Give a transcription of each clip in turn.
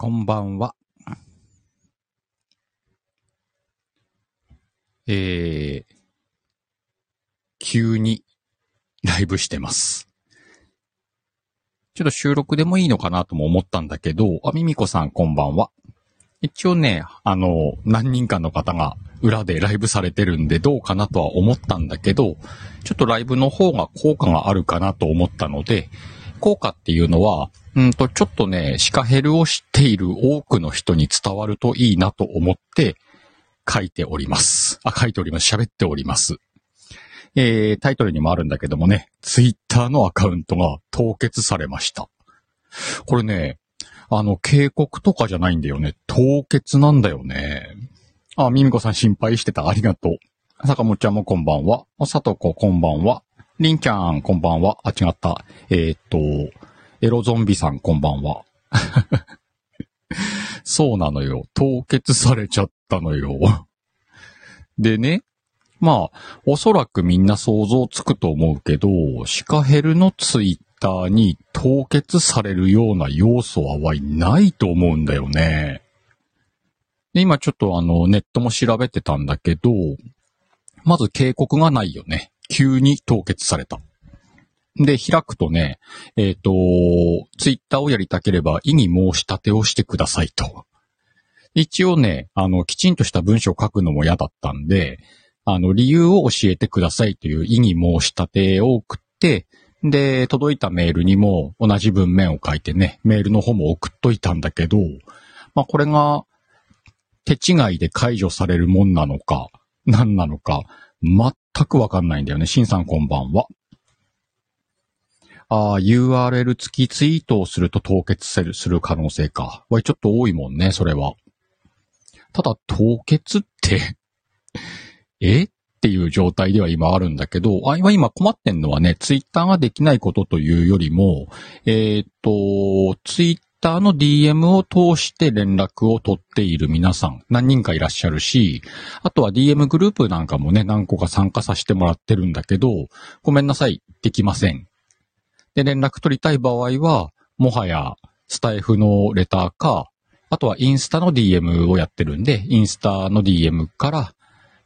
こんばんは。えー、急にライブしてます。ちょっと収録でもいいのかなとも思ったんだけど、あ、みみこさんこんばんは。一応ね、あの、何人かの方が裏でライブされてるんでどうかなとは思ったんだけど、ちょっとライブの方が効果があるかなと思ったので、効果っていうのは、うんと、ちょっとね、シカヘルを知っている多くの人に伝わるといいなと思って書いております。あ、書いております。喋っております。えー、タイトルにもあるんだけどもね、ツイッターのアカウントが凍結されました。これね、あの、警告とかじゃないんだよね。凍結なんだよね。あ、ミミコさん心配してた。ありがとう。坂本ちゃんもこんばんは。あさとここんばんは。りんちゃんこんばんは。あ、違った。えーっと、エロゾンビさんこんばんは。そうなのよ。凍結されちゃったのよ。でね、まあ、おそらくみんな想像つくと思うけど、シカヘルのツイッターに凍結されるような要素はわいないと思うんだよね。で今ちょっとあの、ネットも調べてたんだけど、まず警告がないよね。急に凍結された。で、開くとね、えっ、と、ツイッターをやりたければ、意に申し立てをしてくださいと。一応ね、あの、きちんとした文章を書くのも嫌だったんで、あの、理由を教えてくださいという意に申し立てを送って、で、届いたメールにも同じ文面を書いてね、メールの方も送っといたんだけど、まあ、これが手違いで解除されるもんなのか、何なのか、全くわかんないんだよね。しんさんこんばんは。ああ、URL 付きツイートをすると凍結するする可能性か。わい、ちょっと多いもんね、それは。ただ、凍結って え？っていう状態では今あるんだけど、あ、今今困ってんのはね、ツイッターができないことというよりも、えーっと、ツイッターの DM を通して連絡を取っている皆さん、何人かいらっしゃるし、あとは DM グループなんかもね、何個か参加させてもらってるんだけど、ごめんなさい、できません。で、連絡取りたい場合は、もはや、スタイフのレターか、あとはインスタの DM をやってるんで、インスタの DM から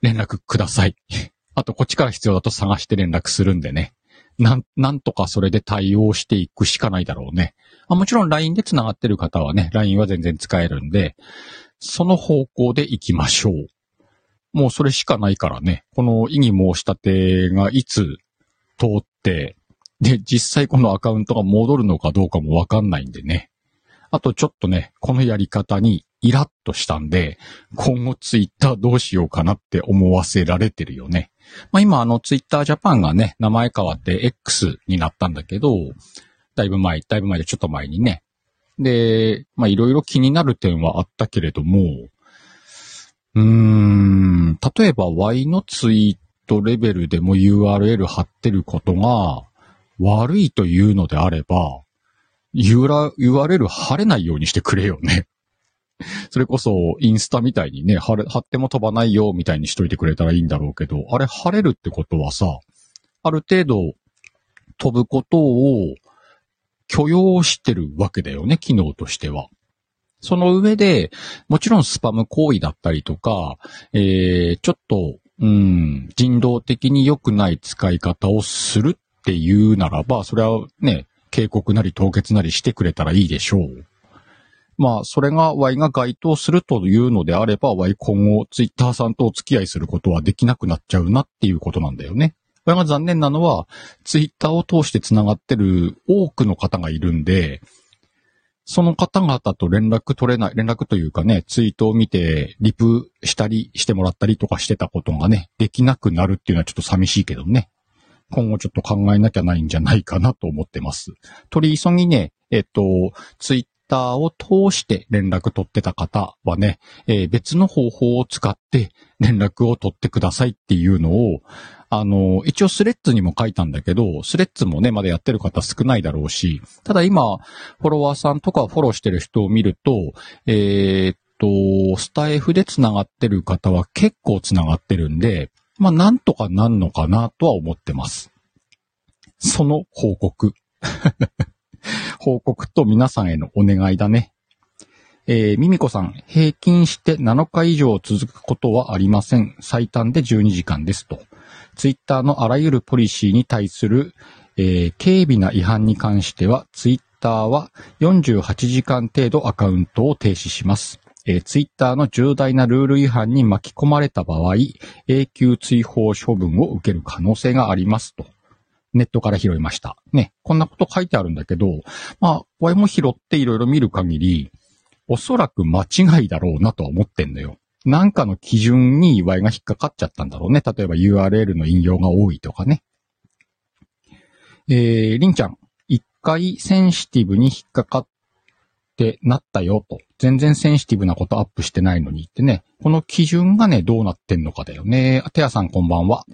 連絡ください。あと、こっちから必要だと探して連絡するんでね。なん、なんとかそれで対応していくしかないだろうね。あもちろん LINE で繋がってる方はね、LINE は全然使えるんで、その方向で行きましょう。もうそれしかないからね。この異議申し立てがいつ通って、で、実際このアカウントが戻るのかどうかもわかんないんでね。あとちょっとね、このやり方にイラッとしたんで、今後ツイッターどうしようかなって思わせられてるよね。まあ今あのツイッタージャパンがね、名前変わって X になったんだけど、だいぶ前、だいぶ前でちょっと前にね。で、まあいろいろ気になる点はあったけれども、うーん、例えば Y のツイートレベルでも URL 貼ってることが悪いというのであれば、URL 貼れないようにしてくれよね。それこそ、インスタみたいにね、貼れ貼っても飛ばないよ、みたいにしといてくれたらいいんだろうけど、あれ貼れるってことはさ、ある程度、飛ぶことを許容してるわけだよね、機能としては。その上で、もちろんスパム行為だったりとか、えー、ちょっと、うん、人道的に良くない使い方をするっていうならば、それはね、警告なり凍結なりしてくれたらいいでしょう。まあ、それが Y が該当するというのであれば、Y 今後、ツイッターさんとお付き合いすることはできなくなっちゃうなっていうことなんだよね。これが残念なのは、ツイッターを通して繋がってる多くの方がいるんで、その方々と連絡取れない、連絡というかね、ツイートを見て、リプしたりしてもらったりとかしてたことがね、できなくなるっていうのはちょっと寂しいけどね。今後ちょっと考えなきゃないんじゃないかなと思ってます。取り急ぎね、えっと、ツイッターを通して連絡取ってた方はね、えー別の方法を使って連絡を取ってくださいっていうのを、あの、一応スレッズにも書いたんだけど、スレッズもね、まだやってる方少ないだろうし、ただ今、フォロワーさんとかフォローしてる人を見ると、えーっと、スタイフで繋がってる方は結構繋がってるんで、まあ、なんとかなんのかなとは思ってます。その報告。報告と皆さんへのお願いだね。えー、ミミコさん、平均して7日以上続くことはありません。最短で12時間ですと。ツイッターのあらゆるポリシーに対する、えー、軽微な違反に関しては、ツイッターは48時間程度アカウントを停止します。えー、ツイッターの重大なルール違反に巻き込まれた場合、永久追放処分を受ける可能性がありますと。ネットから拾いました。ね。こんなこと書いてあるんだけど、まあ、俺も拾っていろいろ見る限り、おそらく間違いだろうなとは思ってんのよ。なんかの基準に祝いが引っかかっちゃったんだろうね。例えば URL の引用が多いとかね。えー、りんちゃん、一回センシティブに引っかかってなったよと。全然センシティブなことアップしてないのにってね。この基準がね、どうなってんのかだよね。てやさんこんばんは。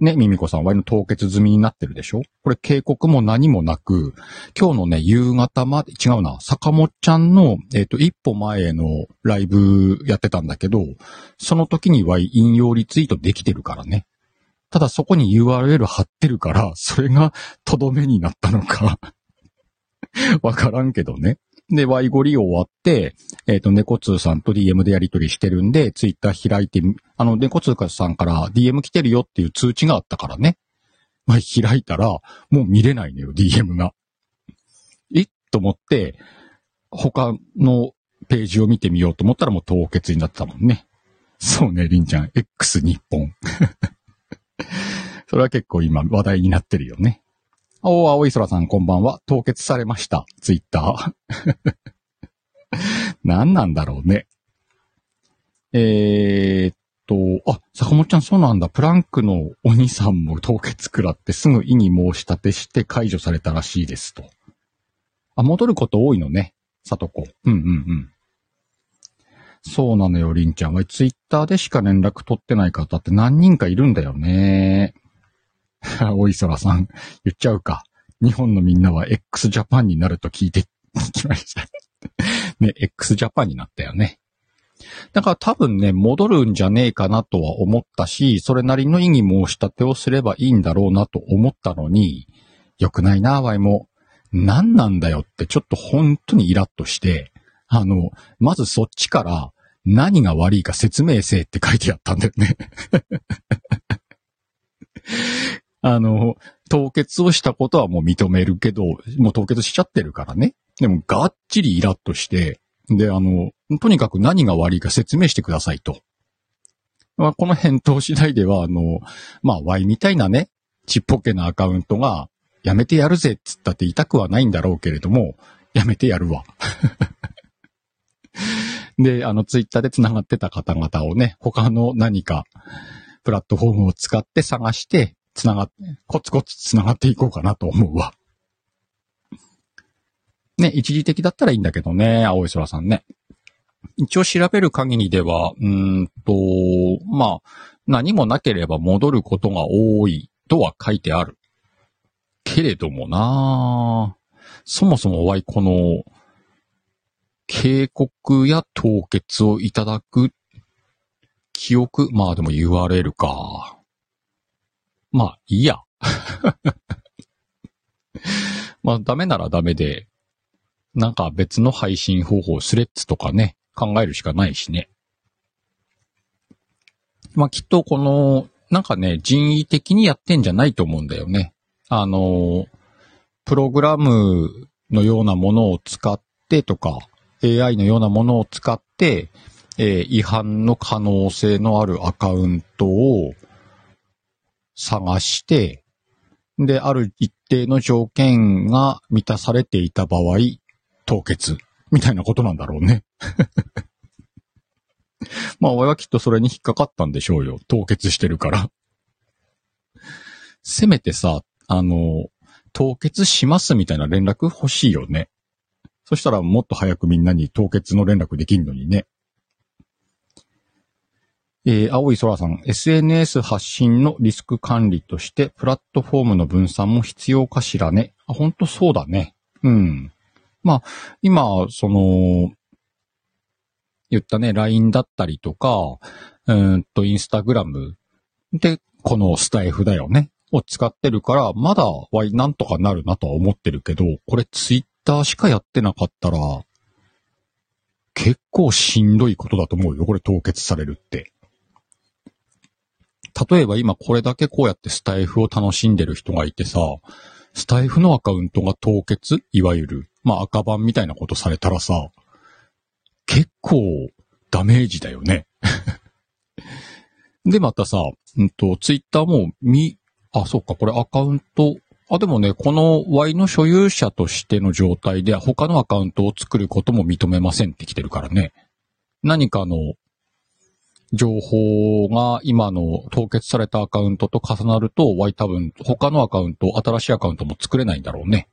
ね、ミミコさん、割の凍結済みになってるでしょ？これ警告も何もなく、今日のね、夕方まで、違うな、坂本ちゃんの、えっ、ー、と、一歩前のライブやってたんだけど、その時には引用リツイートできてるからね。ただそこに URL 貼ってるから、それがとどめになったのか わからんけどね。で、ワイゴリ終わって、えっ、ー、と、猫通さんと DM でやり取りしてるんで、ツイッター開いて、あの、猫通さんから DM 来てるよっていう通知があったからね。まあ、開いたら、もう見れないのよ、DM が。え？と思って、他のページを見てみようと思ったらもう凍結になったもんね。そうね、りんちゃん。X 日本。それは結構今話題になってるよね。おー、青い空さんこんばんは。凍結されました。ツイッター。何なんだろうね。えー、っと、あ、坂本ちゃんそうなんだ。プランクのお兄さんも凍結食らってすぐ意に申し立てして解除されたらしいですと。あ、戻ること多いのね。さとこ。うんうんうん。そうなのよ、りんちゃんは。ツイッターでしか連絡取ってない方って何人かいるんだよね。おいそらさん、言っちゃうか。日本のみんなは x ジャパンになると聞いて きました。ね、x ジャパンになったよね。だから多分ね、戻るんじゃねえかなとは思ったし、それなりの意義申し立てをすればいいんだろうなと思ったのに、良くないな、ワイも。何なんだよってちょっと本当にイラッとして、あの、まずそっちから何が悪いか説明せえって書いてあったんだよねあの、凍結をしたことはもう認めるけど、もう凍結しちゃってるからね。でも、がっちりイラッとして、で、あの、とにかく何が悪いか説明してくださいと。まあ、この返答次第では、あの、まあ、Y みたいなね、ちっぽけなアカウントが、やめてやるぜっつったって痛くはないんだろうけれども、やめてやるわ。で、あの、ツイッターで繋がってた方々をね、他の何か、プラットフォームを使って探して、つながって、コツコツつながっていこうかなと思うわ。ね、一時的だったらいいんだけどね、青い空さんね。一応調べる限りでは、うんと、まあ、何もなければ戻ることが多いとは書いてある。けれどもなそもそもはこの、警告や凍結をいただく記憶、まあでも URL か。まあ、いいや。まあ、ダメならダメで、なんか別の配信方法、スレッズとかね、考えるしかないしね。まあ、きっとこの、なんかね、人為的にやってんじゃないと思うんだよね。あの、プログラムのようなものを使ってとか、AI のようなものを使って、えー、違反の可能性のあるアカウントを探して、で、ある一定の条件が満たされていた場合、凍結。みたいなことなんだろうね。まあ、俺はきっとそれに引っかかったんでしょうよ。凍結してるから。せめてさ、あの、凍結しますみたいな連絡欲しいよね。そしたらもっと早くみんなに凍結の連絡できるのにね。えー、青い空さん、SNS 発信のリスク管理として、プラットフォームの分散も必要かしらね。あ、本当そうだね。うん。まあ、今、その、言ったね、LINE だったりとか、うんと、インスタグラムで、このスタイフだよね。を使ってるから、まだはなんとかなるなとは思ってるけど、これツイッターしかやってなかったら、結構しんどいことだと思うよ。これ凍結されるって。例えば今これだけこうやってスタイフを楽しんでる人がいてさ、スタイフのアカウントが凍結いわゆる、まあ赤版みたいなことされたらさ、結構ダメージだよね。で、またさ、んと、ツイッターもみ、あ、そっか、これアカウント、あ、でもね、この Y の所有者としての状態で他のアカウントを作ることも認めませんって来てるからね。何かの情報が今の凍結されたアカウントと重なると Y 多分他のアカウント、新しいアカウントも作れないんだろうね。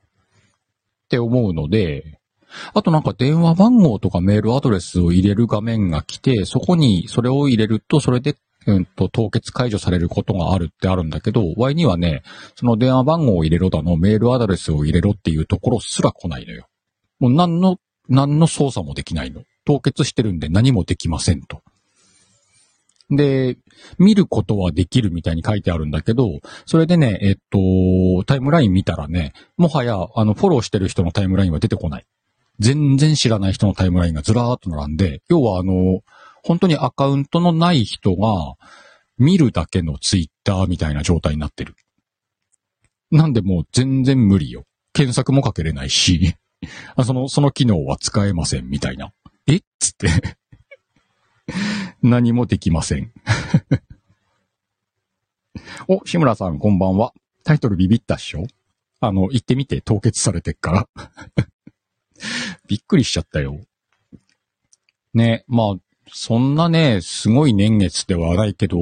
って思うので、あとなんか電話番号とかメールアドレスを入れる画面が来て、そこにそれを入れると、それで、うんと、凍結解除されることがあるってあるんだけど、Y にはね、その電話番号を入れろだの、メールアドレスを入れろっていうところすら来ないのよ。もう何の、何の操作もできないの。凍結してるんで何もできませんと。で、見ることはできるみたいに書いてあるんだけど、それでね、えっと、タイムライン見たらね、もはや、あの、フォローしてる人のタイムラインは出てこない。全然知らない人のタイムラインがずらーっと並んで、要はあの、本当にアカウントのない人が見るだけのツイッターみたいな状態になってる。なんでもう全然無理よ。検索もかけれないし、その、その機能は使えませんみたいな。えっ？つって。何もできません。お、志村さんこんばんは。タイトルビビったっしょ？あの、言ってみて凍結されてっから。びっくりしちゃったよ。ね、まあ、そんなね、すごい年月ではないけど、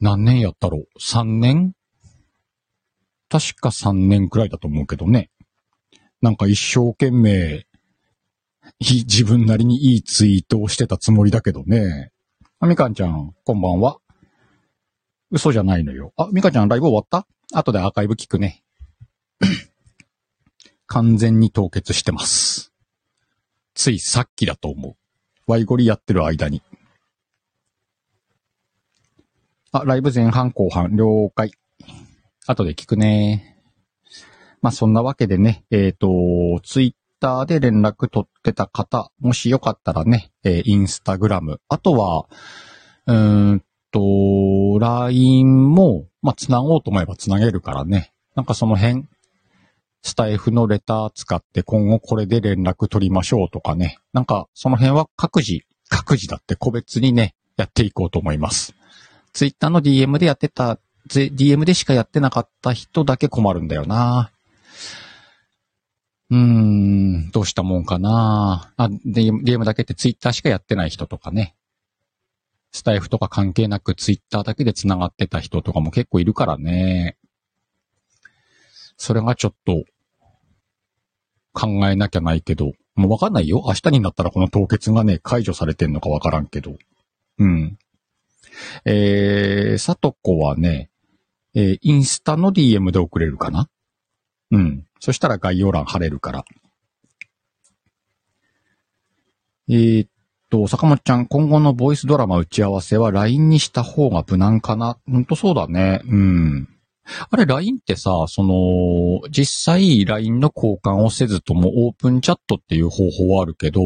何年やったろう ?3 年？確か3年くらいだと思うけどね。なんか一生懸命、自分なりにいいツイートをしてたつもりだけどね。あ、みかんちゃん、こんばんは。嘘じゃないのよ。あ、みかんちゃんライブ終わった？後でアーカイブ聞くね。完全に凍結してます。ついさっきだと思う。ワイゴリやってる間に。あ、ライブ前半後半、了解。後で聞くね。まあ、そんなわけでね、えっ、と、ツイッターで連絡取ってた方、もしよかったらね、えーインスタグラム、あとは、うーんと、LINE も、まあ、繋ごうと思えば繋げるからね。なんかその辺、スタイフのレター使って今後これで連絡取りましょうとかね。なんかその辺は各自、各自だって個別にね、やっていこうと思います。ツイッターの DM でやってた、DM でしかやってなかった人だけ困るんだよな。うーん、どうしたもんかな。あ、DM, DM だけってツイッターしかやってない人とかね。スタイフとか関係なくツイッターだけで繋がってた人とかも結構いるからね。それがちょっと考えなきゃないけど、もうわかんないよ。明日になったらこの凍結がね、解除されてんのかわからんけど。うん。えー、さとこはね、えーインスタの DM で送れるかなうん。そしたら概要欄貼れるから。えーっと、坂本ちゃん、今後のボイスドラマ打ち合わせは LINE にした方が無難かな？ほんとそうだね。うん。あれ LINE ってさ、その、実際 LINE の交換をせずともオープンチャットっていう方法はあるけど、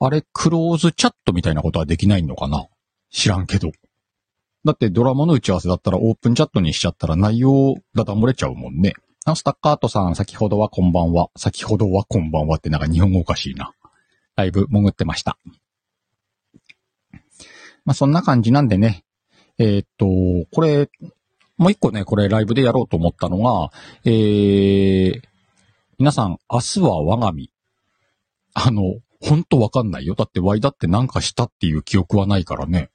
あれクローズチャットみたいなことはできないのかな？知らんけど。だってドラマの打ち合わせだったらオープンチャットにしちゃったら内容だだ漏れちゃうもんね。あスタッカートさん、先ほどはこんばんは。先ほどはこんばんはってなんか日本語おかしいな。だいぶ潜ってました。まあ、そんな感じなんでね。えーっと、これ、もう一個ね、これライブでやろうと思ったのが、えー、皆さん、明日は我が身。あの、ほんとわかんないよ。だって Y だってなんかしたっていう記憶はないからね。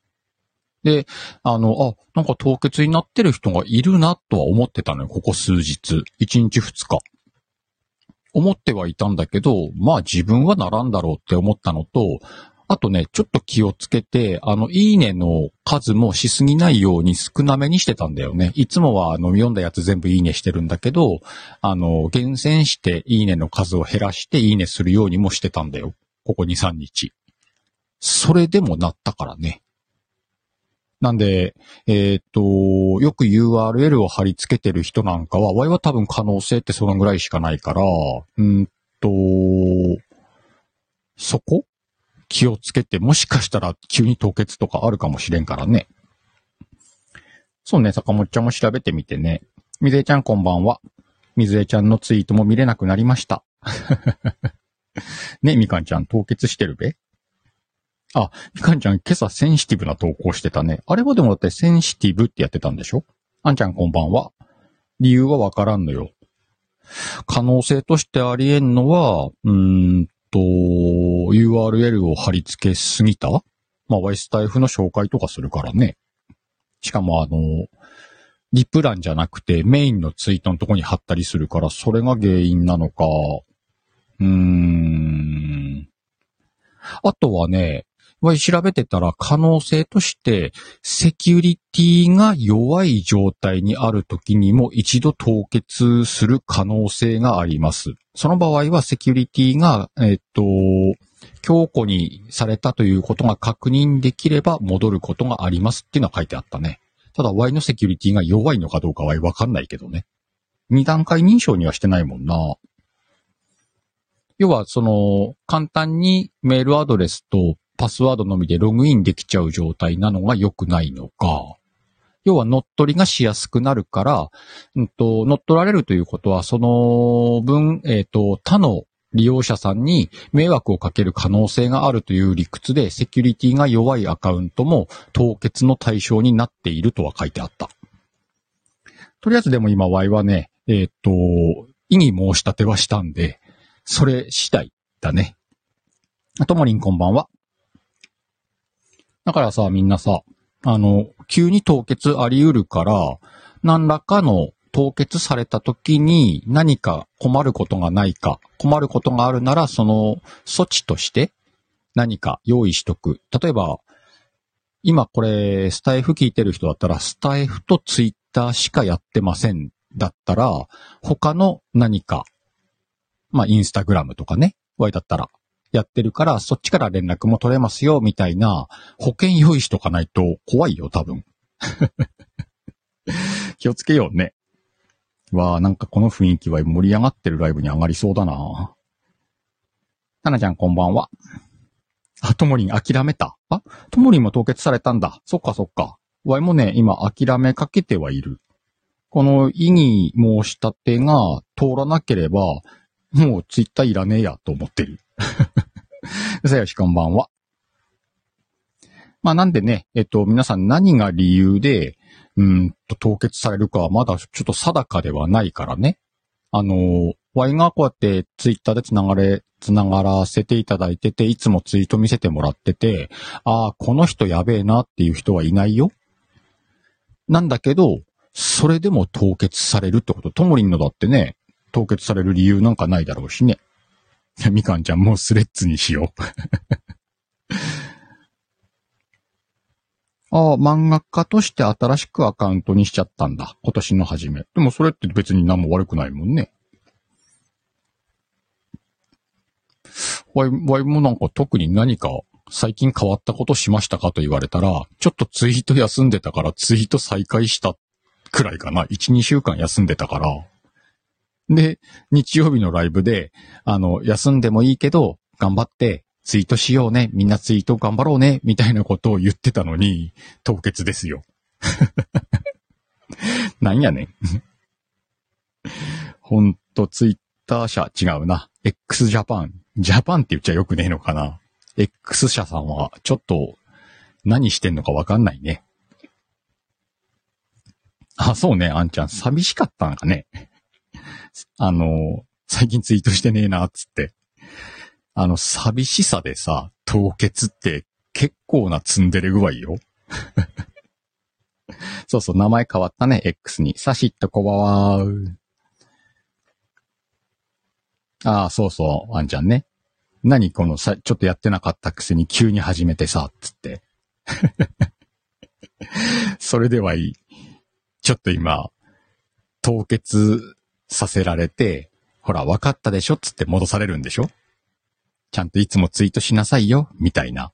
で、あの、あ、なんか凍結になってる人がいるなとは思ってたのよ。ここ数日。1日2日。思ってはいたんだけど、まあ自分はならんだろうって思ったのと、あとね、ちょっと気をつけて、あの、いいねの数もしすぎないように少なめにしてたんだよね。いつもは、あの、読んだやつ全部いいねしてるんだけど、あの、厳選していいねの数を減らしていいねするようにもしてたんだよ。ここ2、3日。それでもなったからね。なんで、えーっと、よく URL を貼り付けてる人なんかは、Y は多分可能性ってそのぐらいしかないから、うんと、そこ？気をつけて、もしかしたら急に凍結とかあるかもしれんからね。そうね、坂本ちゃんも調べてみてね。みずえちゃんこんばんは。みずえちゃんのツイートも見れなくなりました。ね、みかんちゃん凍結してるべ？あ、みかんちゃん今朝センシティブな投稿してたね。あれはでもだってセンシティブってやってたんでしょ？あんちゃんこんばんは。理由はわからんのよ。可能性としてありえんのは、うーんと、URL を貼り付けすぎた？まあ、ワイスタイフの紹介とかするからね。しかもあの、リプ欄じゃなくてメインのツイートのとこに貼ったりするから、それが原因なのか。うーん。あとはね、調べてたら可能性として、セキュリティが弱い状態にある時にも一度凍結する可能性があります。その場合はセキュリティが、えっと、強固にされたということが確認できれば戻ることがありますっていうのは書いてあったね。ただ Y のセキュリティが弱いのかどうかはわかんないけどね。二段階認証にはしてないもんな。要は、その、簡単にメールアドレスとパスワードのみでログインできちゃう状態なのが良くないのか。要は乗っ取りがしやすくなるから、うんと、乗っ取られるということは、その分、えっ、と、他の利用者さんに迷惑をかける可能性があるという理屈で、セキュリティが弱いアカウントも凍結の対象になっているとは書いてあった。とりあえずでも今 Y はね、えっ、と、異議申し立てはしたんで、それ次第だね。ともりんこんばんは。だからさ、みんなさ、あの、急に凍結あり得るから、何らかの凍結された時に何か困ることがないか、困ることがあるなら、その措置として何か用意しとく。例えば、今これ、スタイフ聞いてる人だったら、スタイフとツイッターしかやってません。だったら、他の何か、まあ、インスタグラムとかね、ワイだったら、やってるから、そっちから連絡も取れますよ、みたいな、保険用意しとかないと怖いよ、多分。気をつけようね。わあ、なんかこの雰囲気は盛り上がってるライブに上がりそうだな。ななちゃんこんばんは。あ、ともりん諦めたあ、ともりんも凍結されたんだ。そっかそっか。わいもね、今諦めかけてはいる。この異議申し立てが通らなければ、もうツイッターいらねえやと思ってる。さよしこんばんは。まあなんでね、えっと、皆さん何が理由で、うんと凍結されるかはまだちょっと定かではないからね。あの、ワイがこうやってツイッターでつながれ、つながらせていただいてて、いつもツイート見せてもらってて、ああ、この人やべえなっていう人はいないよ。なんだけど、それでも凍結されるってこと、ともりんのだってね、凍結される理由なんかないだろうしね。みかんちゃんもうスレッズにしよう。あ あ、漫画家として新しくアカウントにしちゃったんだ。今年の初め。でもそれって別に何も悪くないもんね。わい、わいもなんか特に何か最近変わったことしましたかと言われたら、ちょっとツイート休んでたからツイート再開したくらいかな。1、2週間休んでたから。で、日曜日のライブで、あの、休んでもいいけど、頑張ってツイートしようね。みんなツイート頑張ろうね。みたいなことを言ってたのに、凍結ですよ。なんやねん。ほんと、ツイッター社違うな。 X Japan。ジャパンって言っちゃよくねえのかな。X 社さんは、ちょっと、何してんのかわかんないね。あ、そうね、あんちゃん、寂しかったのかね。あの、最近ツイートしてねえな、つって。あの、寂しさでさ、凍結って結構なツンデレ具合よ。そうそう、名前変わったね、X に。サシッとこばわー。ああ、そうそう、あんちゃんね。何このさ、ちょっとやってなかったくせに急に始めてさ、つって。それではいい。ちょっと今、凍結させられて、ほら、分かったでしょつって戻されるんでしょ？ちゃんといつもツイートしなさいよ、みたいな。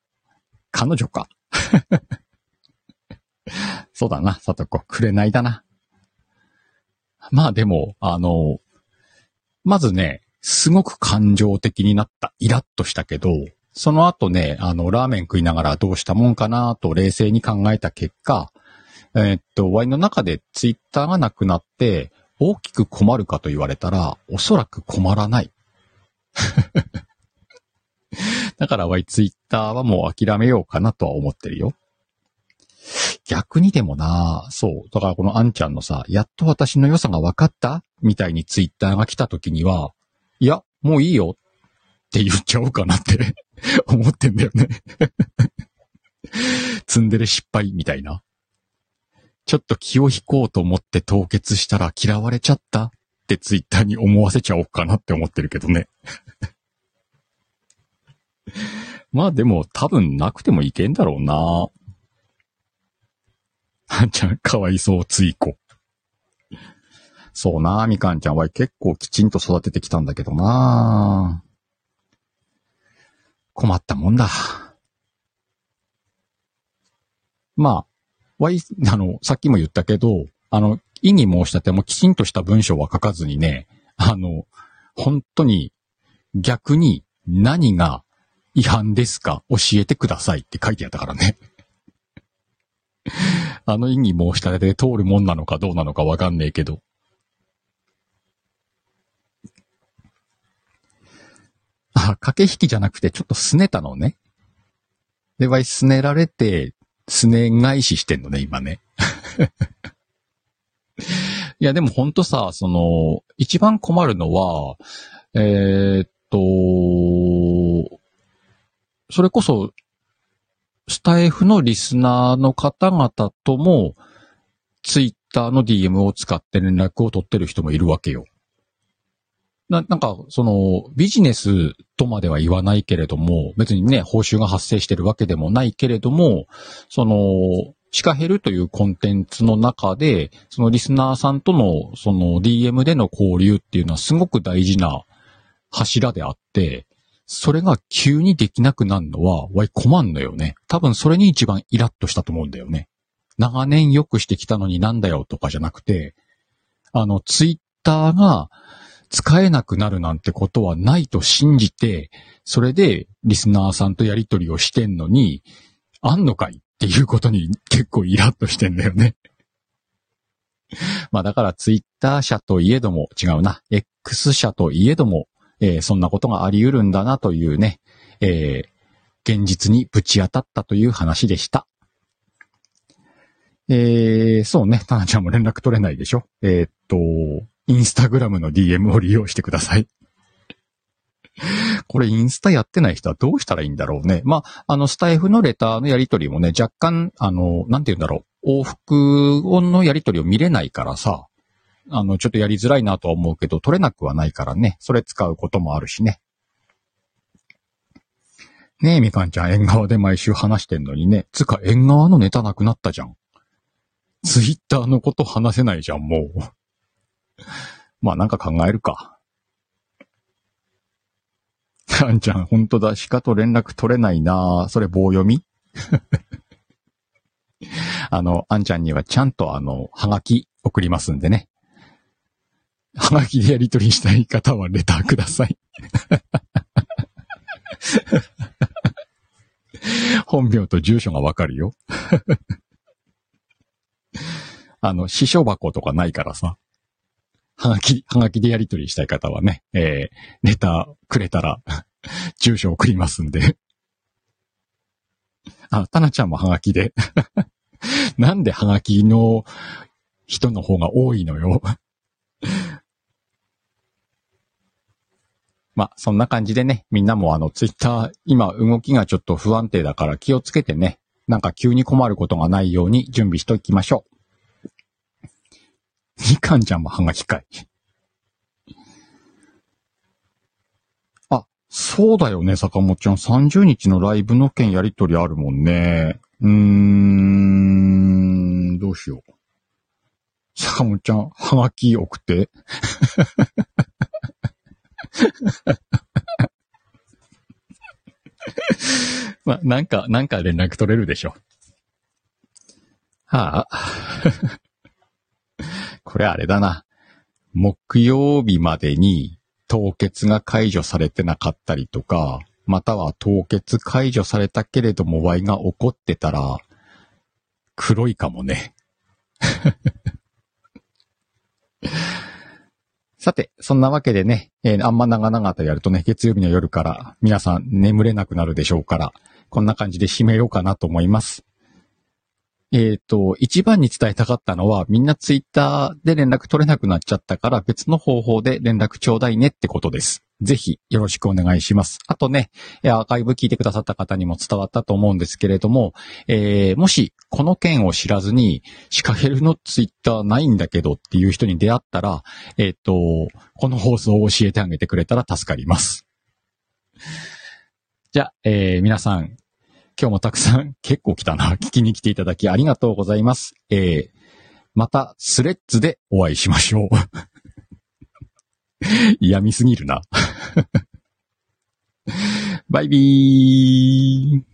彼女か。そうだな、さとこ、くれないだな。まあでも、あの、まずね、すごく感情的になった、イラッとしたけど、その後ね、あの、ラーメン食いながらどうしたもんかなと冷静に考えた結果、えーっと、ワインの中でツイッターがなくなって、大きく困るかと言われたら、おそらく困らない。だからワイツイッターはもう諦めようかなとは思ってるよ。逆にでもなそう。だからこのあんちゃんのさ、やっと私の良さが分かった？みたいにツイッターが来た時には、いや、もういいよって言っちゃおうかなって 思ってんだよね。積んでる失敗みたいな。ちょっと気を引こうと思って凍結したら嫌われちゃったってツイッターに思わせちゃおうかなって思ってるけどね。まあでも多分なくてもいけんだろうな。あんちゃん、かわいそう、ついこ。そうな、みかんちゃんは結構きちんと育ててきたんだけどな。困ったもんだ。まあ、わい、あの、さっきも言ったけど、あの、意に申し立てもきちんとした文章は書かずにね、あの、本当に逆に何が違反ですか教えてくださいって書いてあったからね。あの意に申し立てで通るもんなのかどうなのかわかんねえけど。あ、駆け引きじゃなくてちょっと拗ねたのね。で、わい、拗ねられて、拗ね返ししてんのね、今ね。いや、でもほんとさ、その、一番困るのは、えーっと、それこそ、スタイフのリスナーの方々とも、ツイッターの DM を使って連絡を取ってる人もいるわけよ。な、なんか、その、ビジネスとまでは言わないけれども、別にね、報酬が発生してるわけでもないけれども、その、シカヘルというコンテンツの中で、そのリスナーさんとの、その DM での交流っていうのはすごく大事な柱であって、それが急にできなくなるのは、わい困んのよね。多分それに一番イラッとしたと思うんだよね。長年良くしてきたのになんだよとかじゃなくて、あの、ツイッターが使えなくなるなんてことはないと信じて、それでリスナーさんとやりとりをしてんのに、あんのかいっていうことに 結構イラッとしてんだよね。まあだからツイッター社といえども、違うな、X 社といえども、えーそんなことがあり得るんだなというね、えー現実にぶち当たったという話でした。えー、そうね、タナちゃんも連絡取れないでしょえーっと、インスタグラムの DM を利用してください。これインスタやってない人はどうしたらいいんだろうね。まあ、あの、スタイフのレターのやりとりもね、若干、あの、なんて言うんだろう、往復音のやりとりを見れないからさ、あの、ちょっとやりづらいなとは思うけど、取れなくはないからね、それ使うこともあるしね。ねえ、みかんちゃん、縁側で毎週話してんのにね。つか、縁側のネタなくなったじゃん。ツイッターのこと話せないじゃん、もう。まあ、なんか考えるか。あんちゃん、ほんとだ、鹿と連絡取れないなそれ棒読み？あの、あんちゃんにはちゃんとあの、はがき送りますんでね。はがきでやり取りしたい方はレターください。本名と住所がわかるよ。あの、師匠箱とかないからさ。はがき、はがきでやり取りしたい方はね、えー、レタくれたら、住所送りますんで。あ、たなちゃんもはがきで。なんではがきの人の方が多いのよ。まあ、そんな感じでね、みんなもあの、ツイッター、今動きがちょっと不安定だから気をつけてね、なんか急に困ることがないように準備しておきましょう。みかんちゃんもはがきかい。あ、そうだよね、坂本ちゃん。30日のライブの件やりとりあるもんね。うーん、どうしよう。坂本ちゃん、はがき送って？まあ、なんか、なんか連絡取れるでしょ。はあ。これあれだな。木曜日までに凍結が解除されてなかったりとか、または凍結解除されたけれども Y が起こってたら、黒いかもね。さて、そんなわけでね、えーあんま長々とやるとね、月曜日の夜から皆さん眠れなくなるでしょうから、こんな感じで締めようかなと思います。えっ、と、一番に伝えたかったのは、みんなツイッターで連絡取れなくなっちゃったから、別の方法で連絡ちょうだいねってことです。ぜひ、よろしくお願いします。あとね、アーカイブ聞いてくださった方にも伝わったと思うんですけれども、えーもし、この件を知らずに、シカヘルのツイッターないんだけどっていう人に出会ったら、えっ、と、この放送を教えてあげてくれたら助かります。じゃあ、えー皆さん、今日もたくさん結構来たな。聞きに来ていただきありがとうございます。えーまたスレッズでお会いしましょう。嫌みすぎるな。バイビー。